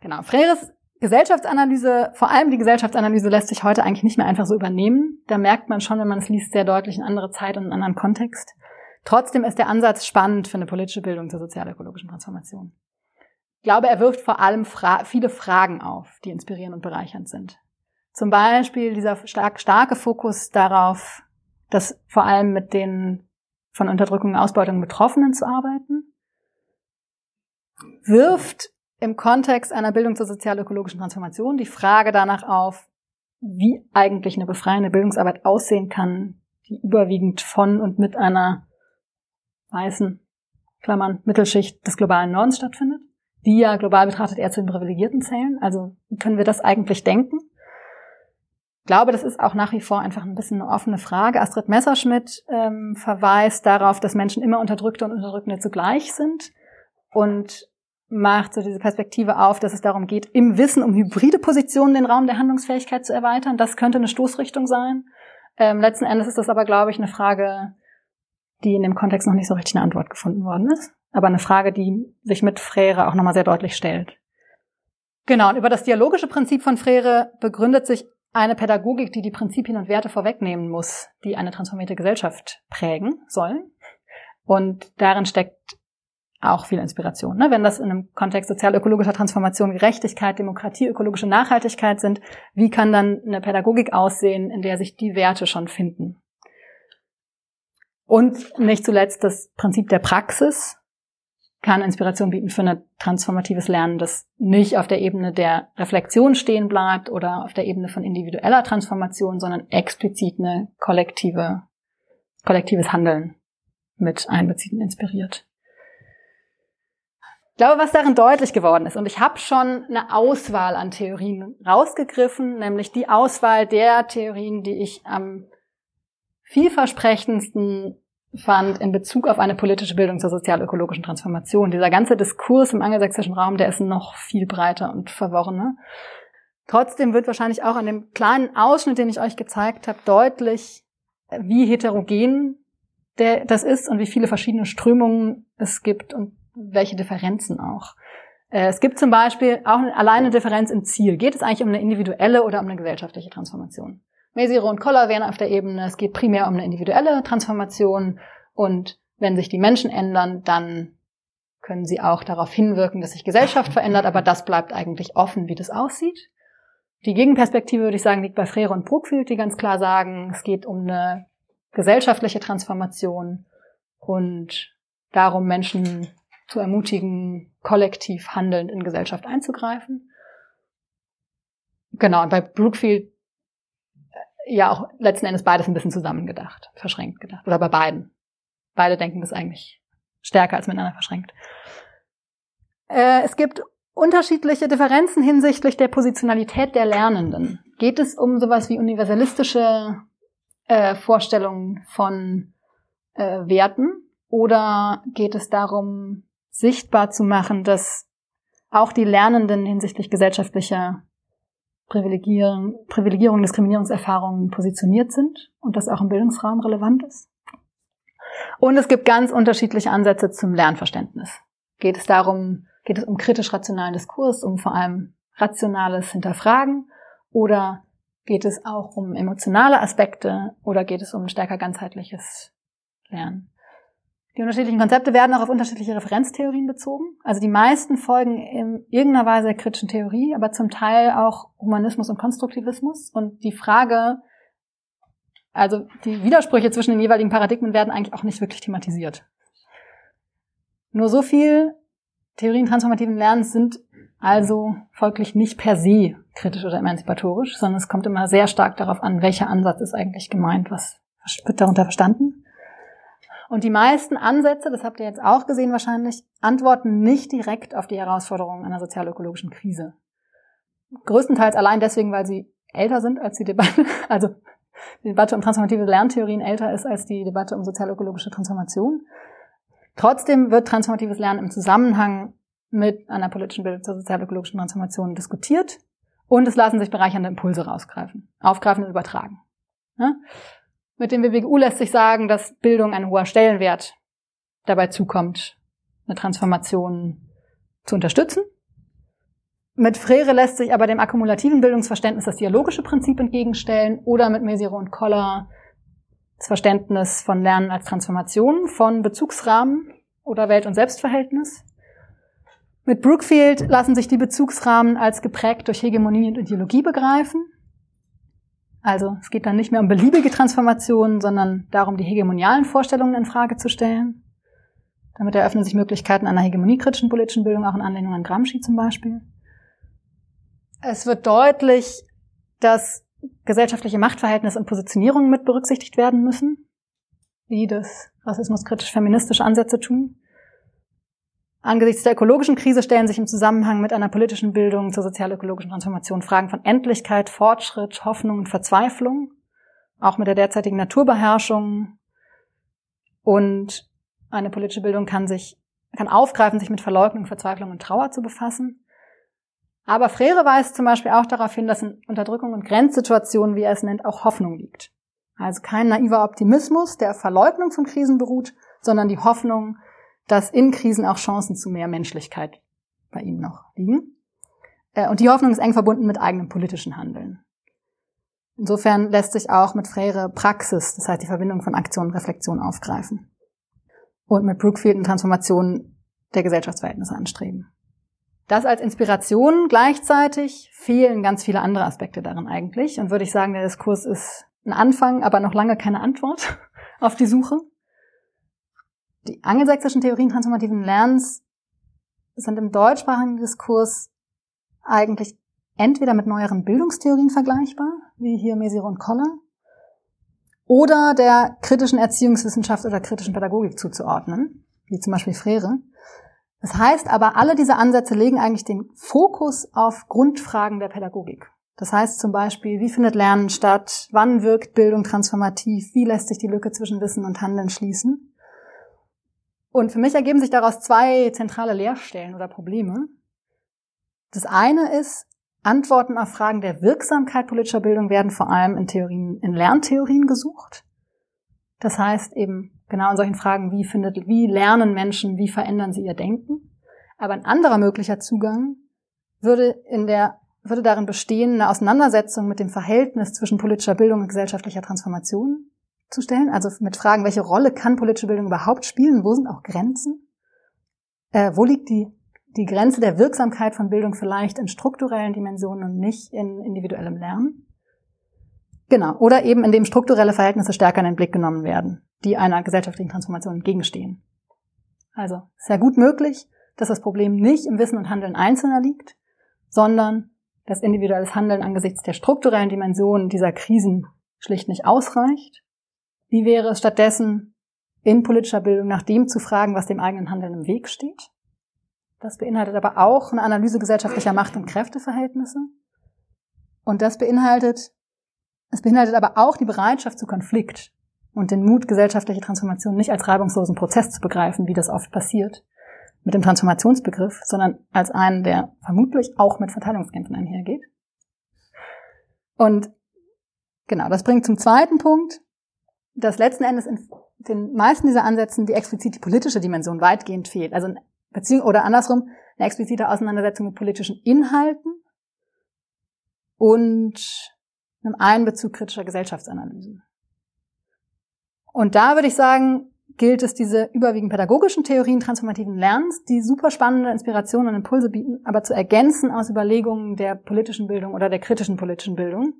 Genau. Freires Gesellschaftsanalyse, vor allem die Gesellschaftsanalyse lässt sich heute eigentlich nicht mehr einfach so übernehmen. Da merkt man schon, wenn man es liest, sehr deutlich eine andere Zeit und einen anderen Kontext. Trotzdem ist der Ansatz spannend für eine politische Bildung zur sozialökologischen Transformation. Ich glaube, er wirft vor allem Fra viele Fragen auf, die inspirierend und bereichernd sind. Zum Beispiel dieser stark, starke Fokus darauf, dass vor allem mit den von Unterdrückung und Ausbeutung Betroffenen zu arbeiten, wirft im Kontext einer Bildung zur sozial-ökologischen Transformation die Frage danach auf, wie eigentlich eine befreiende Bildungsarbeit aussehen kann, die überwiegend von und mit einer weißen, Klammern, Mittelschicht des globalen Nordens stattfindet, die ja global betrachtet eher zu den Privilegierten zählen. Also wie können wir das eigentlich denken? Ich glaube, das ist auch nach wie vor einfach ein bisschen eine offene Frage. Astrid Messerschmidt ähm, verweist darauf, dass Menschen immer Unterdrückte und Unterdrückende zugleich sind und macht so diese Perspektive auf, dass es darum geht, im Wissen um hybride Positionen den Raum der Handlungsfähigkeit zu erweitern. Das könnte eine Stoßrichtung sein. Ähm, letzten Endes ist das aber, glaube ich, eine Frage, die in dem Kontext noch nicht so richtig eine Antwort gefunden worden ist. Aber eine Frage, die sich mit Frere auch nochmal sehr deutlich stellt. Genau, und über das dialogische Prinzip von Frere begründet sich eine Pädagogik, die die Prinzipien und Werte vorwegnehmen muss, die eine transformierte Gesellschaft prägen sollen. Und darin steckt auch viel Inspiration. Ne? Wenn das in einem Kontext sozial-ökologischer Transformation Gerechtigkeit, Demokratie, ökologische Nachhaltigkeit sind, wie kann dann eine Pädagogik aussehen, in der sich die Werte schon finden? Und nicht zuletzt das Prinzip der Praxis kann Inspiration bieten für ein transformatives Lernen, das nicht auf der Ebene der Reflexion stehen bleibt oder auf der Ebene von individueller Transformation, sondern explizit eine kollektive, kollektives Handeln mit einbezieht und inspiriert. Ich glaube, was darin deutlich geworden ist, und ich habe schon eine Auswahl an Theorien rausgegriffen, nämlich die Auswahl der Theorien, die ich am vielversprechendsten fand in Bezug auf eine politische Bildung zur sozial-ökologischen Transformation. Dieser ganze Diskurs im angelsächsischen Raum, der ist noch viel breiter und verworrener. Trotzdem wird wahrscheinlich auch an dem kleinen Ausschnitt, den ich euch gezeigt habe, deutlich, wie heterogen der, das ist und wie viele verschiedene Strömungen es gibt und welche Differenzen auch. Äh, es gibt zum Beispiel auch alleine Differenz im Ziel. Geht es eigentlich um eine individuelle oder um eine gesellschaftliche Transformation? Mesiro und Koller wären auf der Ebene, es geht primär um eine individuelle Transformation und wenn sich die Menschen ändern, dann können sie auch darauf hinwirken, dass sich Gesellschaft verändert, aber das bleibt eigentlich offen, wie das aussieht. Die Gegenperspektive, würde ich sagen, liegt bei Frere und Brookfield, die ganz klar sagen, es geht um eine gesellschaftliche Transformation und darum, Menschen zu ermutigen, kollektiv handelnd in Gesellschaft einzugreifen. Genau, und bei Brookfield äh, ja auch letzten Endes beides ein bisschen zusammengedacht, verschränkt gedacht. Oder bei beiden. Beide denken das eigentlich stärker als miteinander verschränkt. Äh, es gibt unterschiedliche Differenzen hinsichtlich der Positionalität der Lernenden. Geht es um sowas wie universalistische äh, Vorstellungen von äh, Werten oder geht es darum, sichtbar zu machen, dass auch die Lernenden hinsichtlich gesellschaftlicher Privilegierung, Privilegierung, Diskriminierungserfahrungen positioniert sind und das auch im Bildungsraum relevant ist. Und es gibt ganz unterschiedliche Ansätze zum Lernverständnis. Geht es darum, geht es um kritisch-rationalen Diskurs, um vor allem rationales Hinterfragen oder geht es auch um emotionale Aspekte oder geht es um stärker ganzheitliches Lernen? Die unterschiedlichen Konzepte werden auch auf unterschiedliche Referenztheorien bezogen. Also die meisten folgen in irgendeiner Weise der kritischen Theorie, aber zum Teil auch Humanismus und Konstruktivismus. Und die Frage, also die Widersprüche zwischen den jeweiligen Paradigmen werden eigentlich auch nicht wirklich thematisiert. Nur so viel Theorien transformativen Lernens sind also folglich nicht per se kritisch oder emanzipatorisch, sondern es kommt immer sehr stark darauf an, welcher Ansatz ist eigentlich gemeint, was wird darunter verstanden. Und die meisten Ansätze, das habt ihr jetzt auch gesehen wahrscheinlich, antworten nicht direkt auf die Herausforderungen einer sozial-ökologischen Krise. Größtenteils allein deswegen, weil sie älter sind als die Debatte, also die Debatte um transformative Lerntheorien älter ist als die Debatte um sozial-ökologische Transformation. Trotzdem wird transformatives Lernen im Zusammenhang mit einer politischen Bildung zur sozial-ökologischen Transformation diskutiert und es lassen sich bereichernde Impulse rausgreifen, aufgreifen und übertragen. Mit dem WBGU lässt sich sagen, dass Bildung ein hoher Stellenwert dabei zukommt, eine Transformation zu unterstützen. Mit Frere lässt sich aber dem akkumulativen Bildungsverständnis das dialogische Prinzip entgegenstellen oder mit Mesiro und Koller das Verständnis von Lernen als Transformation von Bezugsrahmen oder Welt- und Selbstverhältnis. Mit Brookfield lassen sich die Bezugsrahmen als geprägt durch Hegemonie und Ideologie begreifen. Also es geht dann nicht mehr um beliebige Transformationen, sondern darum, die hegemonialen Vorstellungen in Frage zu stellen. Damit eröffnen sich Möglichkeiten einer hegemoniekritischen politischen Bildung, auch in Anlehnung an Gramsci zum Beispiel. Es wird deutlich, dass gesellschaftliche Machtverhältnisse und Positionierungen mit berücksichtigt werden müssen, wie das rassismuskritisch-feministische Ansätze tun. Angesichts der ökologischen Krise stellen sich im Zusammenhang mit einer politischen Bildung zur sozial-ökologischen Transformation Fragen von Endlichkeit, Fortschritt, Hoffnung und Verzweiflung, auch mit der derzeitigen Naturbeherrschung. Und eine politische Bildung kann sich, kann aufgreifen, sich mit Verleugnung, Verzweiflung und Trauer zu befassen. Aber Frere weist zum Beispiel auch darauf hin, dass in Unterdrückung und Grenzsituationen, wie er es nennt, auch Hoffnung liegt. Also kein naiver Optimismus, der auf Verleugnung von Krisen beruht, sondern die Hoffnung, dass in Krisen auch Chancen zu mehr Menschlichkeit bei ihm noch liegen. Äh, und die Hoffnung ist eng verbunden mit eigenem politischen Handeln. Insofern lässt sich auch mit Frere Praxis, das heißt die Verbindung von Aktion und Reflexion aufgreifen. Und mit Brookfield eine Transformation der Gesellschaftsverhältnisse anstreben. Das als Inspiration gleichzeitig fehlen ganz viele andere Aspekte darin eigentlich. Und würde ich sagen, der Diskurs ist ein Anfang, aber noch lange keine Antwort auf die Suche. Die angelsächsischen Theorien transformativen Lernens sind im deutschsprachigen Diskurs eigentlich entweder mit neueren Bildungstheorien vergleichbar, wie hier Mesier und Koller, oder der kritischen Erziehungswissenschaft oder kritischen Pädagogik zuzuordnen, wie zum Beispiel Frere. Das heißt aber, alle diese Ansätze legen eigentlich den Fokus auf Grundfragen der Pädagogik. Das heißt zum Beispiel, wie findet Lernen statt? Wann wirkt Bildung transformativ? Wie lässt sich die Lücke zwischen Wissen und Handeln schließen? Und für mich ergeben sich daraus zwei zentrale Leerstellen oder Probleme. Das eine ist, Antworten auf Fragen der Wirksamkeit politischer Bildung werden vor allem in Theorien, in Lerntheorien gesucht. Das heißt eben genau in solchen Fragen, wie findet, wie lernen Menschen, wie verändern sie ihr Denken? Aber ein anderer möglicher Zugang würde in der, würde darin bestehen, eine Auseinandersetzung mit dem Verhältnis zwischen politischer Bildung und gesellschaftlicher Transformation zu stellen, also mit Fragen, welche Rolle kann politische Bildung überhaupt spielen, wo sind auch Grenzen, äh, wo liegt die, die Grenze der Wirksamkeit von Bildung vielleicht in strukturellen Dimensionen und nicht in individuellem Lernen. Genau, oder eben indem strukturelle Verhältnisse stärker in den Blick genommen werden, die einer gesellschaftlichen Transformation entgegenstehen. Also sehr gut möglich, dass das Problem nicht im Wissen und Handeln Einzelner liegt, sondern dass individuelles Handeln angesichts der strukturellen Dimensionen dieser Krisen schlicht nicht ausreicht wie wäre es stattdessen, in politischer Bildung nach dem zu fragen, was dem eigenen Handeln im Weg steht? Das beinhaltet aber auch eine Analyse gesellschaftlicher Macht- und Kräfteverhältnisse. Und das beinhaltet, es beinhaltet aber auch die Bereitschaft zu Konflikt und den Mut, gesellschaftliche Transformation nicht als reibungslosen Prozess zu begreifen, wie das oft passiert, mit dem Transformationsbegriff, sondern als einen, der vermutlich auch mit Verteilungskämpfen einhergeht. Und genau, das bringt zum zweiten Punkt, dass letzten Endes in den meisten dieser Ansätzen die explizit die politische Dimension weitgehend fehlt. Also Beziehung oder andersrum eine explizite Auseinandersetzung mit politischen Inhalten und einem Einbezug kritischer Gesellschaftsanalysen. Und da würde ich sagen, gilt es diese überwiegend pädagogischen Theorien transformativen Lernens, die super spannende Inspirationen und Impulse bieten, aber zu ergänzen aus Überlegungen der politischen Bildung oder der kritischen politischen Bildung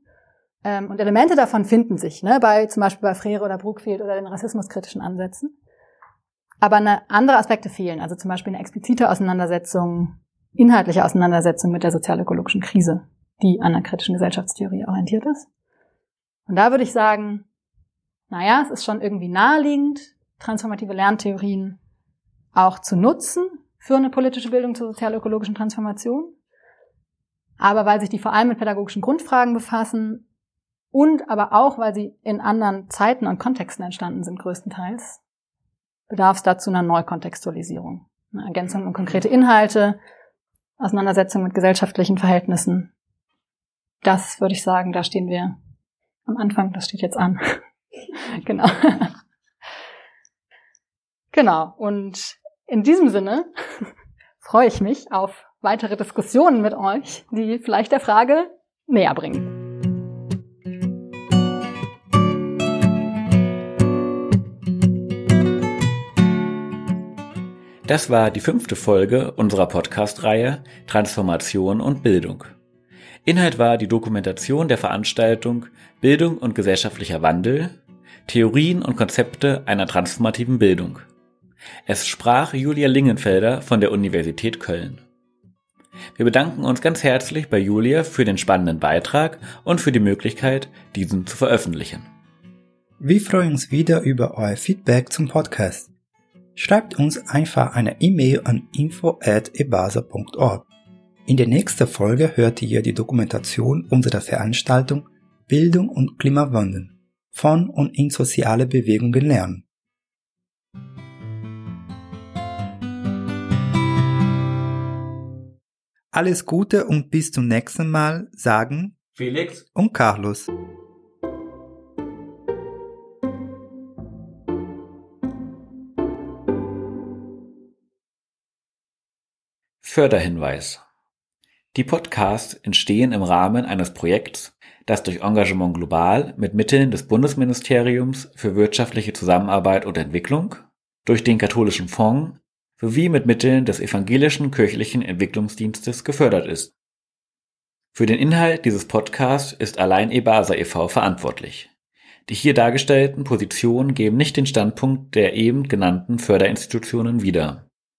ähm, und Elemente davon finden sich, ne, bei zum Beispiel bei Frere oder Brookfield oder den rassismuskritischen Ansätzen. Aber eine, andere Aspekte fehlen, also zum Beispiel eine explizite Auseinandersetzung, inhaltliche Auseinandersetzung mit der sozialökologischen Krise, die an einer kritischen Gesellschaftstheorie orientiert ist. Und da würde ich sagen, naja, es ist schon irgendwie naheliegend, transformative Lerntheorien auch zu nutzen für eine politische Bildung zur sozialökologischen Transformation. Aber weil sich die vor allem mit pädagogischen Grundfragen befassen, und aber auch, weil sie in anderen Zeiten und Kontexten entstanden sind, größtenteils, bedarf es dazu einer Neukontextualisierung. Eine Ergänzung um konkrete Inhalte, Auseinandersetzung mit gesellschaftlichen Verhältnissen. Das würde ich sagen, da stehen wir am Anfang, das steht jetzt an. genau. genau. Und in diesem Sinne freue ich mich auf weitere Diskussionen mit euch, die vielleicht der Frage näher bringen. Das war die fünfte Folge unserer Podcast-Reihe Transformation und Bildung. Inhalt war die Dokumentation der Veranstaltung Bildung und gesellschaftlicher Wandel, Theorien und Konzepte einer transformativen Bildung. Es sprach Julia Lingenfelder von der Universität Köln. Wir bedanken uns ganz herzlich bei Julia für den spannenden Beitrag und für die Möglichkeit, diesen zu veröffentlichen. Wir freuen uns wieder über euer Feedback zum Podcast. Schreibt uns einfach eine E-Mail an info@ebasa.org. In der nächsten Folge hört ihr die Dokumentation unserer Veranstaltung Bildung und Klimawandel von und in soziale Bewegungen lernen. Alles Gute und bis zum nächsten Mal sagen Felix und Carlos. Förderhinweis. Die Podcasts entstehen im Rahmen eines Projekts, das durch Engagement Global mit Mitteln des Bundesministeriums für wirtschaftliche Zusammenarbeit und Entwicklung, durch den Katholischen Fonds sowie mit Mitteln des Evangelischen Kirchlichen Entwicklungsdienstes gefördert ist. Für den Inhalt dieses Podcasts ist allein EBASA e.V. verantwortlich. Die hier dargestellten Positionen geben nicht den Standpunkt der eben genannten Förderinstitutionen wieder